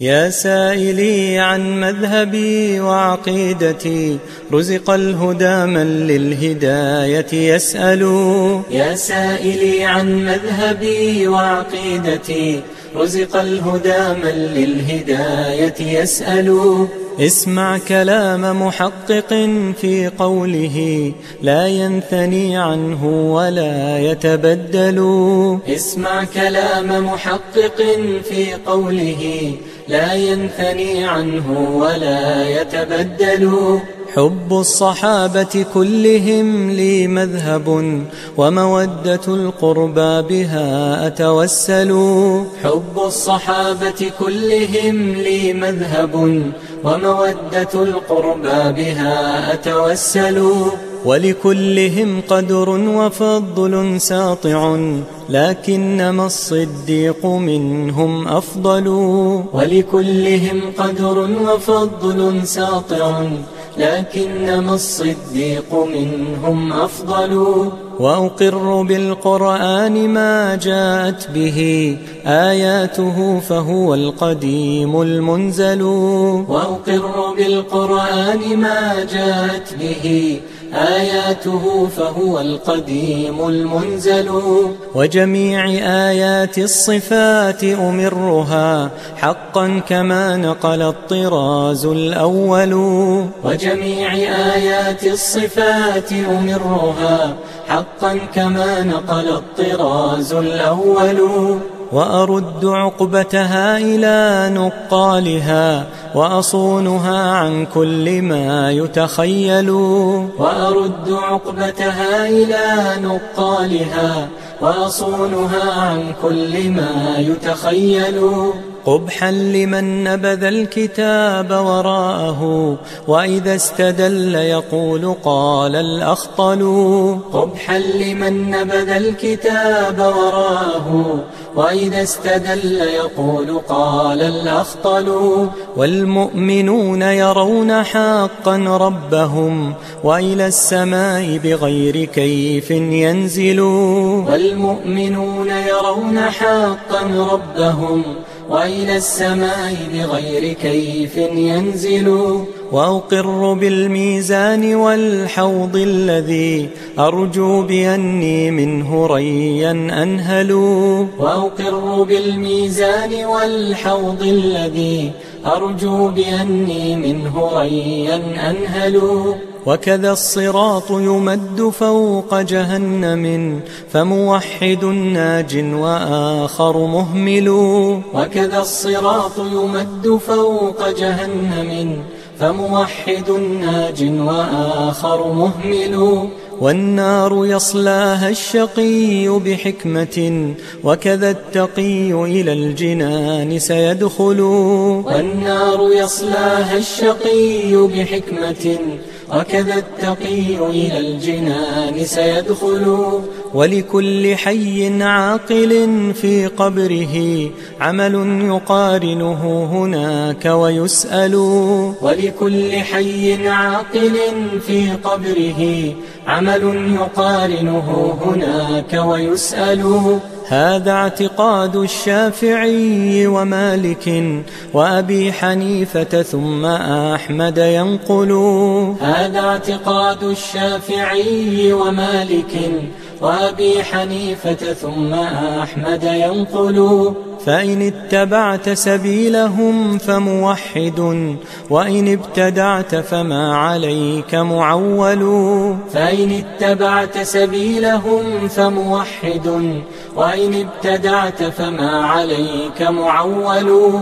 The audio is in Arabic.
يا سائلي عن مذهبي وعقيدتي رزق الهدى من للهداية يسأل. يا سائلي عن مذهبي وعقيدتي رزق الهدى من للهداية يسأل. اسمع كلام محقق في قوله لا ينثني عنه ولا يتبدل. اسمع كلام محقق في قوله لا ينثني عنه ولا يتبدل. حب الصحابة كلهم لي مذهب ومودة القربى بها أتوسل. حب الصحابة كلهم لي مذهب ومودة القربى بها أتوسل. ولكلهم قدر وفضل ساطع لكنما الصديق منهم أفضل. ولكلهم قدر وفضل ساطع لكنما الصديق منهم أفضل وأقر بالقرآن ما جاءت به آياته فهو القديم المنزل. وأقر بالقرآن ما جاءت به آياته فهو القديم المنزل. وجميع آيات الصفات أمرها حقا كما نقل الطراز الأول. وجميع آيات الصفات أمرها حقا كما نقل الطراز الأول. وأرد عقبتها إلى نقالها وأصونها عن كل ما يتخيل. وأرد عقبتها إلى نقالها وأصونها عن كل ما يتخيل. قبحا لمن نبذ الكتاب وراءه وإذا استدل يقول قال الأخطل قبحا لمن نبذ الكتاب وراءه وإذا استدل يقول قال الأخطل والمؤمنون يرون حقا ربهم وإلى السماء بغير كيف ينزلون. والمؤمنون يرون حقا ربهم وإلى السماء بغير كيف ينزل. وأقر بالميزان والحوض الذي أرجو بأني منه ريا أنهل. وأقر بالميزان والحوض الذي أرجو بأني منه ريا أنهل. وكذا الصراط يمد فوق جهنم فموحد ناج وآخر مهمل. وكذا الصراط يمد فوق جهنم فموحد ناج وآخر مهمل. والنار يصلاها الشقي بحكمة وكذا التقي إلى الجنان سيدخل. والنار يصلاها الشقي بحكمة وكذا التقي إلى الجنان سيدخل. ولكل حي عاقل في قبره عمل يقارنه هناك ويسأل. ولكل حي عاقل في قبره عمل يقارنه هناك ويسأل. هذا اعتقاد الشافعي ومالك وأبي حنيفة ثم أحمد ينقل. هذا اعتقاد الشافعي ومالك وأبي حنيفة ثم أحمد ينقل. فإن اتبعت سبيلهم فموحد وإن ابتدعت فما عليك معول. فإن اتبعت سبيلهم فموحد وإن ابتدعت فما عليك معول.